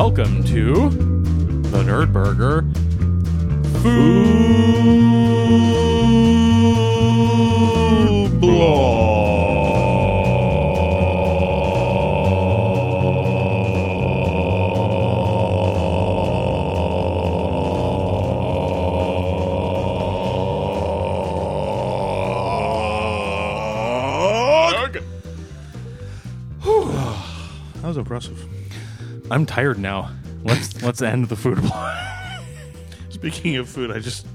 Welcome to the Nerd Burger Food Blog. That was impressive. I'm tired now. Let's let's end the food blog. Speaking of food, I just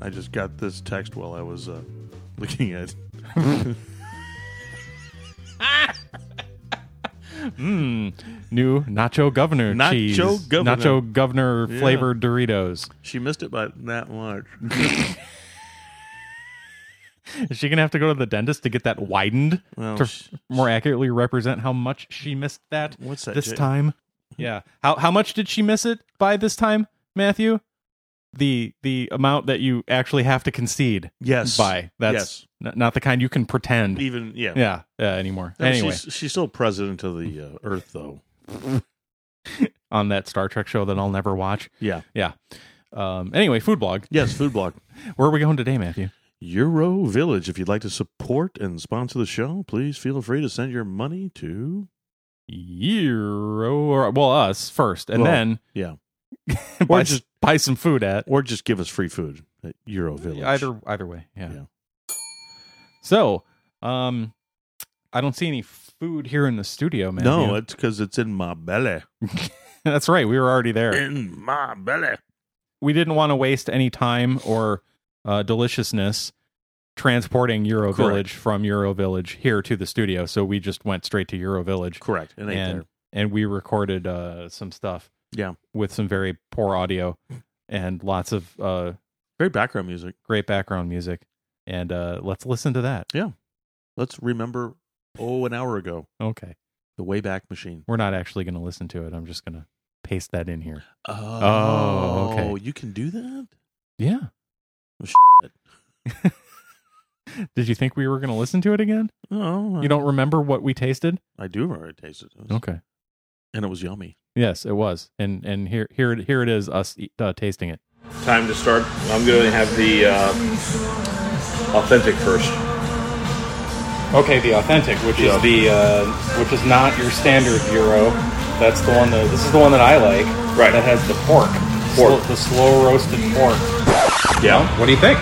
I just got this text while I was uh, looking at New nacho governor Nacho cheese, Governor. nacho governor flavored Doritos. she missed it by that much. Is she gonna have to go to the dentist to get that widened Well, to sh- more accurately represent how much she missed that What's that, this time? Yeah. How how much did she miss it by this time, Matthew? The the amount that you actually have to concede Yes. by. That's yes. n- not the kind you can pretend. Even yeah. Yeah, yeah, anymore. No, anyway, she's, she's still president of the uh, Earth, though. on that Star Trek show that I'll never watch. Yeah. Yeah. Um, anyway, food blog. Yes. Food blog. Where are we going today, Matthew? Gyro Village. If you'd like to support and sponsor the show, please feel free to send your money to. Gyro, or well, us first, and Well, then Yeah. buy, just- buy some food at Or just give us free food at Gyro Village. either either way. Yeah. Yeah. So, um, I don't see any food here in the studio, man. No, it's because it's in my belly. that's right. We were already there. In my belly. We didn't want to waste any time or uh, deliciousness transporting Gyro Correct. Village from Gyro Village here to the studio, so we just went straight to Gyro Village Correct. And there. and we recorded uh, some stuff. Yeah. with some very poor audio and lots of uh, Great background music. great background music. And uh, let's listen to that. Yeah. Let's remember, oh, an hour ago, Okay, the Wayback Machine. we're not actually going to listen to it. I'm just going to paste that in here. Oh, okay. You can do that? Yeah. Shit. Did you think we were going to listen to it again? Oh, You don't remember what we tasted? I do already taste it. It was- Okay. And it was yummy. Yes, it was. And and here here it- here it is us e- uh, tasting it. Time to start. I'm going to have the uh, authentic first. Okay, the authentic, which Yeah. is the uh, which is not your standard gyro. That's the one that this is the one that I like. Right. That has the pork, Pork. Sl- the slow roasted pork. Yeah. What do you think?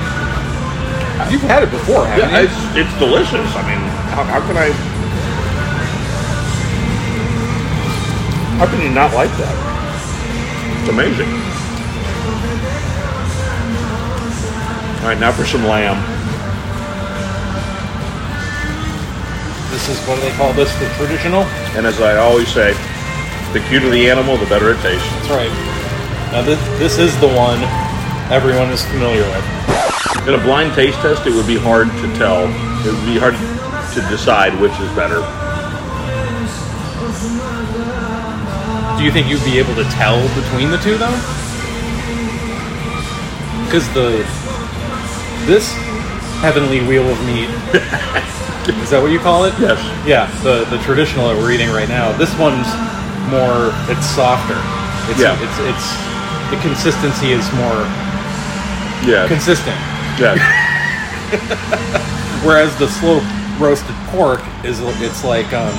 You've had it before, haven't Yeah, you? it's, it's delicious. I mean, how, how can I? How can you not like that? It's amazing. All right, now for some lamb. This is what do they call this? The traditional. And as I always say, the cuter the animal, the better it tastes. That's right. Now this this is the one everyone is familiar with. In a blind taste test, it would be hard to tell. It would be hard to decide which is better. Do you think you'd be able to tell between the two though? Because the this heavenly wheel of meat is that what you call it? Yes. Yeah, the the traditional that we're eating right now. This one's more. It's softer. It's, Yeah. It's it's the consistency is more Yeah. consistent. yeah. Whereas the slow roasted pork is it's like um,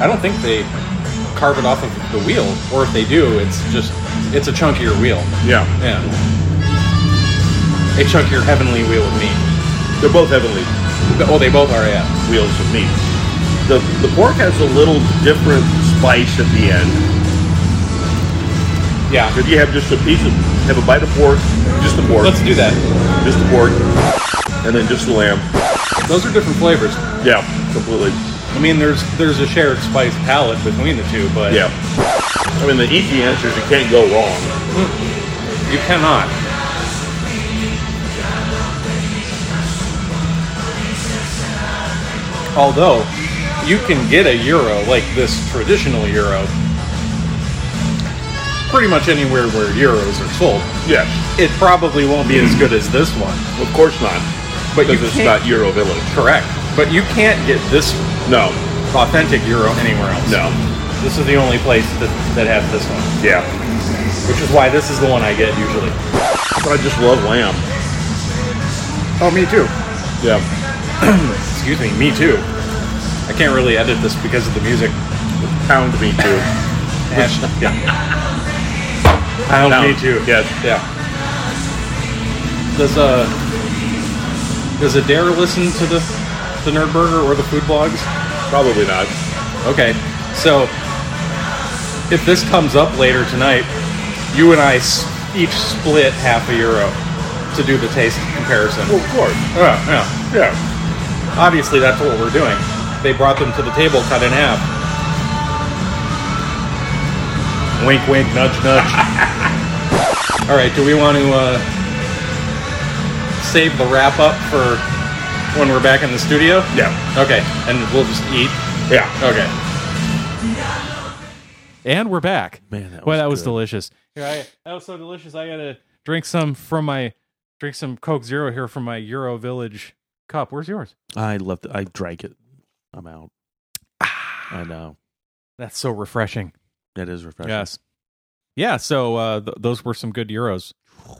I don't think they carve it off of the wheel, or if they do, it's just it's a chunkier wheel. Yeah. Yeah, a chunkier heavenly wheel of meat. They're both heavenly Oh, they both are. Yeah. wheels of meat. The the pork has a little different spice at the end. Yeah. If you have just a piece of have a bite of pork, the pork, Let's do that. just the pork, and then just the lamb. Those are different flavors. Yeah, completely. I mean, there's there's a shared spice palette between the two, but Yeah. I mean, the easy answer is you can't go wrong. Hmm. you cannot. Although you can get a gyro like this traditional gyro pretty much anywhere where gyros are sold. Yes. It probably won't be as good as this one. Of course not. But you Because it's not Gyro Village. Correct. But you can't get this No. authentic gyro anywhere else. No. This is the only place that, that has this one, Yeah. which is why this is the one I get usually. But I just love lamb. Oh, me too. Yeah. Excuse me, me too. I can't really edit this because of the music. Pound me too. Hash- yeah. Pound me Pound. too. Yes. Yeah. Does uh does Adair listen to the the Nerd Burger or the food blogs? Probably not. Okay, so if this comes up later tonight, you and I each split half a gyro to do the taste comparison. Well, of course. Yeah, yeah. Yeah. Obviously, that's what we're doing. They brought them to the table cut in half. Wink, wink, nudge, nudge. All right, do we want to uh, save the wrap up for when we're back in the studio? Yeah. Okay, and we'll just eat. Yeah. Okay. And we're back. Man, that Boy, was that was good. delicious. Here, I, that was so delicious. I gotta drink some from my drink some Coke Zero here from my Euro Village cup. Where's yours? I left. I drank it. I'm out. I know. That's so refreshing. That is refreshing. Yes. Yeah. So uh, th- those were some good gyros.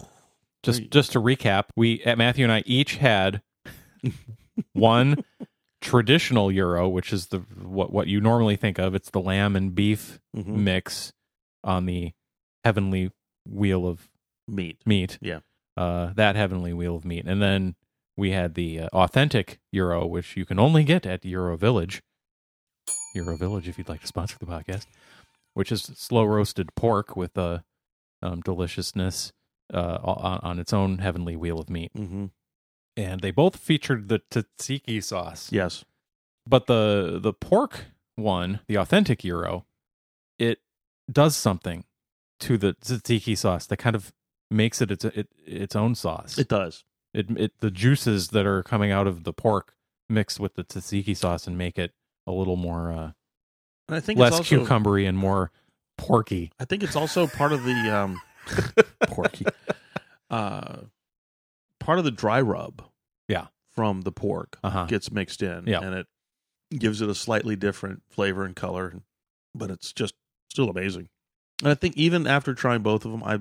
Just just to recap, we uh, Matthew and I each had one traditional gyro, which is the what what you normally think of. It's the lamb and beef Mhm. mix on the heavenly wheel of Meat. meat. Yeah. Uh, that heavenly wheel of meat, and then we had the uh, authentic gyro, which you can only get at Gyro Village. Gyro Village, if you'd like to sponsor the podcast, which is slow roasted pork with a um, deliciousness uh, on, on its own heavenly wheel of meat, Mm-hmm. and they both featured the tzatziki sauce. Yes. But the the pork one, the authentic gyro, it does something to the tzatziki sauce that kind of makes it its it, its own sauce. It does. it, it the juices that are coming out of the pork mixed with the tzatziki sauce and make it a little more uh, And I think less it's also, cucumbery and more porky. I think it's also part of the um, porky. Uh, part of the dry rub. Yeah. From the pork Uh-huh. gets mixed in. Yeah. And it gives it a slightly different flavor and color, but it's just still amazing. And I think even after trying both of them, I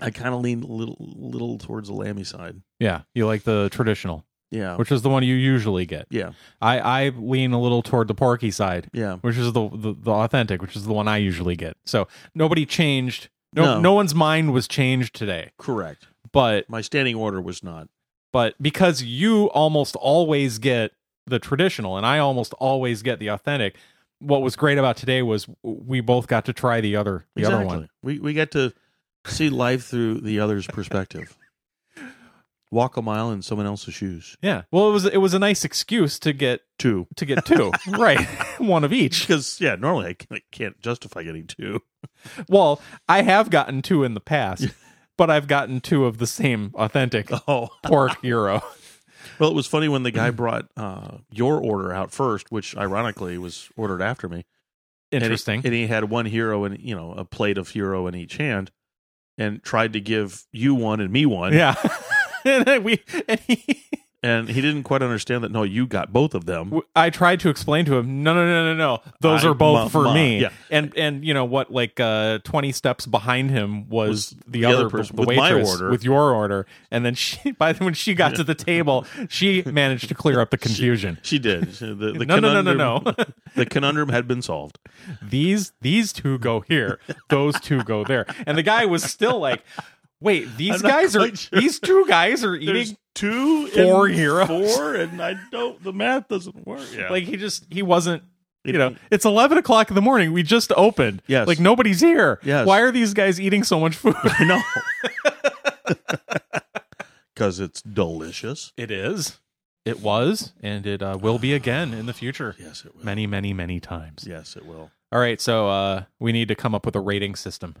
I kind of lean a little little towards the lammy side. Yeah, you like the traditional, Yeah. which is the one you usually get. yeah. I I lean a little toward the porky side, Yeah. which is the the, the authentic, which is the one I usually get. So nobody changed. No, No. no one's mind was changed today. Correct. But My standing order was not. but because you almost always get the traditional and I almost always get the authentic, what was great about today was we both got to try the other the other one. We we get to see life through the other's perspective. Walk a mile in someone else's shoes. Yeah. Well, it was it was a nice excuse to get Two. to get two. right. One of each. Because yeah, normally I can't- I can't justify getting two. Well, I have gotten two in the past, but I've gotten two of the same authentic Oh, pork gyro. well, it was funny when the guy brought uh, your order out first, which ironically was ordered after me. And he- Interesting. And he, had one gyro and you know a plate of gyro in each hand, and tried to give you one and me one. yeah. and we and he and he didn't quite understand that. No, you got both of them. i tried to explain to him, no, no, no, no, no. Those I- are both ma- for ma- me. yeah. And and you know what? Like uh, twenty steps behind him was, Was the, the other, other person the with my order. with your order. And then she, by the when she got to the table, she managed to clear up the confusion. She did. The, the no, no, no, no, no. the conundrum had been solved. these these two go here, those two go there. And the guy was still like, "Wait, these guys are sure. these two guys are There's eating." two, four gyros. four, and I don't. The math doesn't work. Yeah, Like he just he wasn't. You know, it's eleven o'clock in the morning. We just opened. Yes. like nobody's here. Yes. Why are these guys eating so much food? I know. Because it's delicious. It is. It was, and it uh, will be again in the future. Yes, it will. Many, many, many times. Yes, it will. All right, so uh, we need to come up with a rating system.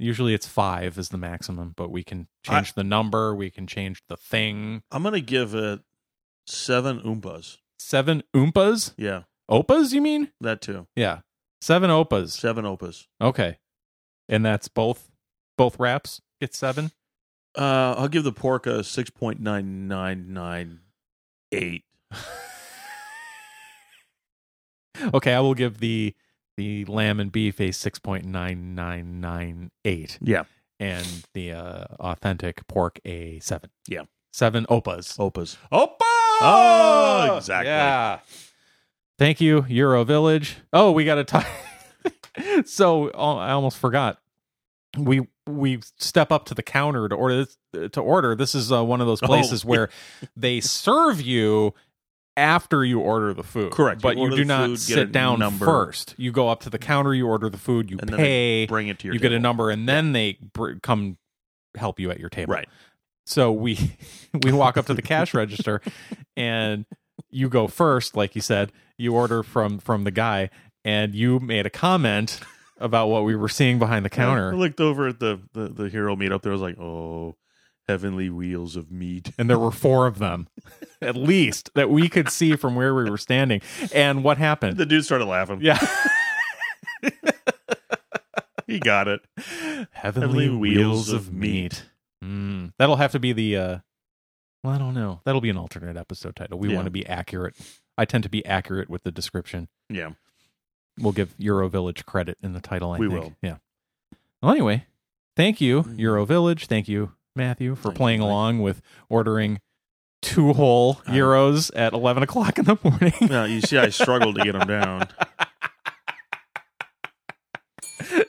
Usually, it's five is the maximum, but we can change the number. We can change the thing. I'm gonna give it seven oompas. Seven oompas, Yeah, opas. You mean? that too. Yeah, seven opas. Seven opas. Okay, and that's both both wraps get seven. Uh, I'll give the pork a six point nine nine nine eight. Okay, I will give the the lamb and beef a six point nine nine nine eight, Yeah. and the uh, authentic pork a seven. Yeah. seven opas. Opas. Opa! Oh, exactly. Yeah. Thank you, Gyro Village. Oh, we got to talk. so oh, I almost forgot. We we step up to the counter to order this, to order. This is uh, one of those Oh. places where they serve you after you order the food. Correct. But you, order do not food, sit down number. first. You go up to the counter, you order the food, you And then pay, they bring it to your you get a number, and then they br- come help you at your table. Right. So we we walk up to the cash register and you go first, like you said. You order from from the guy and you made a comment about what we were seeing behind the counter. I looked over at the, the, the gyro meetup. there. I was like, oh, heavenly wheels of meat. And there were four of them, at least, that we could see from where we were standing. And what happened? The dude started laughing. Yeah. He got it. Heavenly, wheels, of meat. Mm, that'll have to be the uh well, I don't know. That'll be an alternate episode title. We Yeah. want to be accurate. I tend to be accurate with the description. Yeah. We'll give Gyro Village credit in the title, I We think. will. Yeah. Well, anyway, thank you, Mhm. Gyro Village. Thank you, Matthew, for playing along with ordering two whole gyros at 11 o'clock in the morning. Now, you see, I struggled to get them down.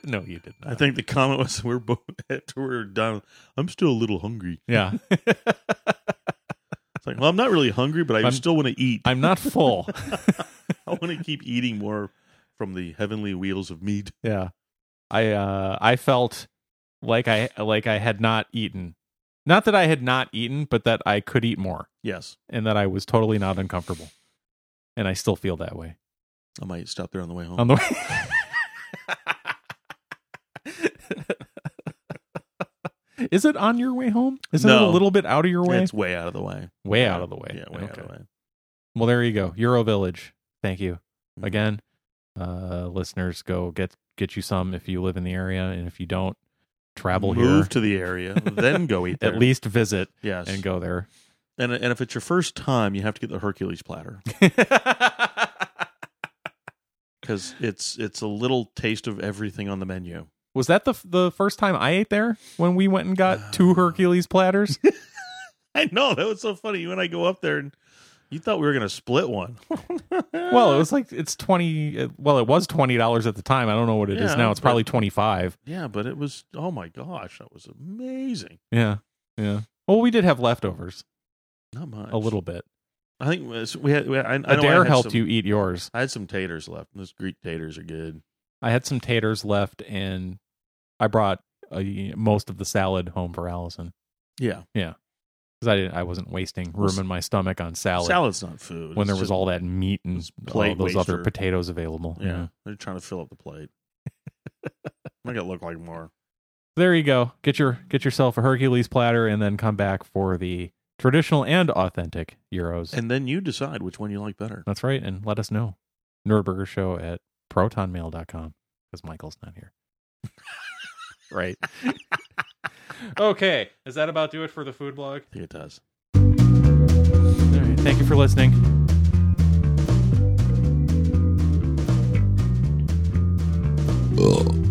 no, you did not. I think the comment was, we're both, after we're done, I'm still a little hungry. yeah. It's like, well, I'm not really hungry, but I I'm- still want to eat. I'm not full. I want to keep eating more from the heavenly wheels of meat. Yeah. I uh I felt like I like I had not eaten. Not that I had not eaten, but that I could eat more Yes. and that I was totally not uncomfortable. And I still feel that way. I might stop there on the way home. On the way Is it on your way home? Isn't it a No. little bit out of your way? It's way out of the way. way out of the way. Yeah, way out of the way. Well, there you go. Gyro Village. Thank you. Mhm. Again, uh listeners go get get you some if you live in the area and if you don't travel here. Move here to the area, then go eat there. at least visit yes. and go there. And and if it's your first time, you have to get the Hercules platter because it's it's a little taste of everything on the menu. Was that the the first time I ate there when we went and got two Hercules platters? I know that was so funny. You and I go up there, and you thought we were going to split one. well, it was like it's twenty. Well, it was twenty dollars at the time. I don't know what it is Yeah, now. It's probably twenty five. yeah, but it was oh my gosh, that was amazing. Yeah, yeah. Well, we did have leftovers Not much, a little bit. I think we had. We had I, I Adair helped some- you eat yours. I had some taters left. Those Greek taters are good. I had some taters left, and I brought uh, most of the salad home for Allison Yeah, Yeah, because I didn't. I wasn't wasting room in my stomach on salad, salad's not food. when there was all that meat and all plate those other waster. potatoes available. Yeah, they're trying to fill up the plate. Make it look like more. there you go. Get your get yourself a Hercules platter, and then come back for the traditional and authentic gyros. And then you decide which one you like better. That's right, and let us know. Nerdburger Show at protonmail.com because Michael's not here. right. okay. Is that about do it for the food blog? It does. Thank you for listening. Ugh.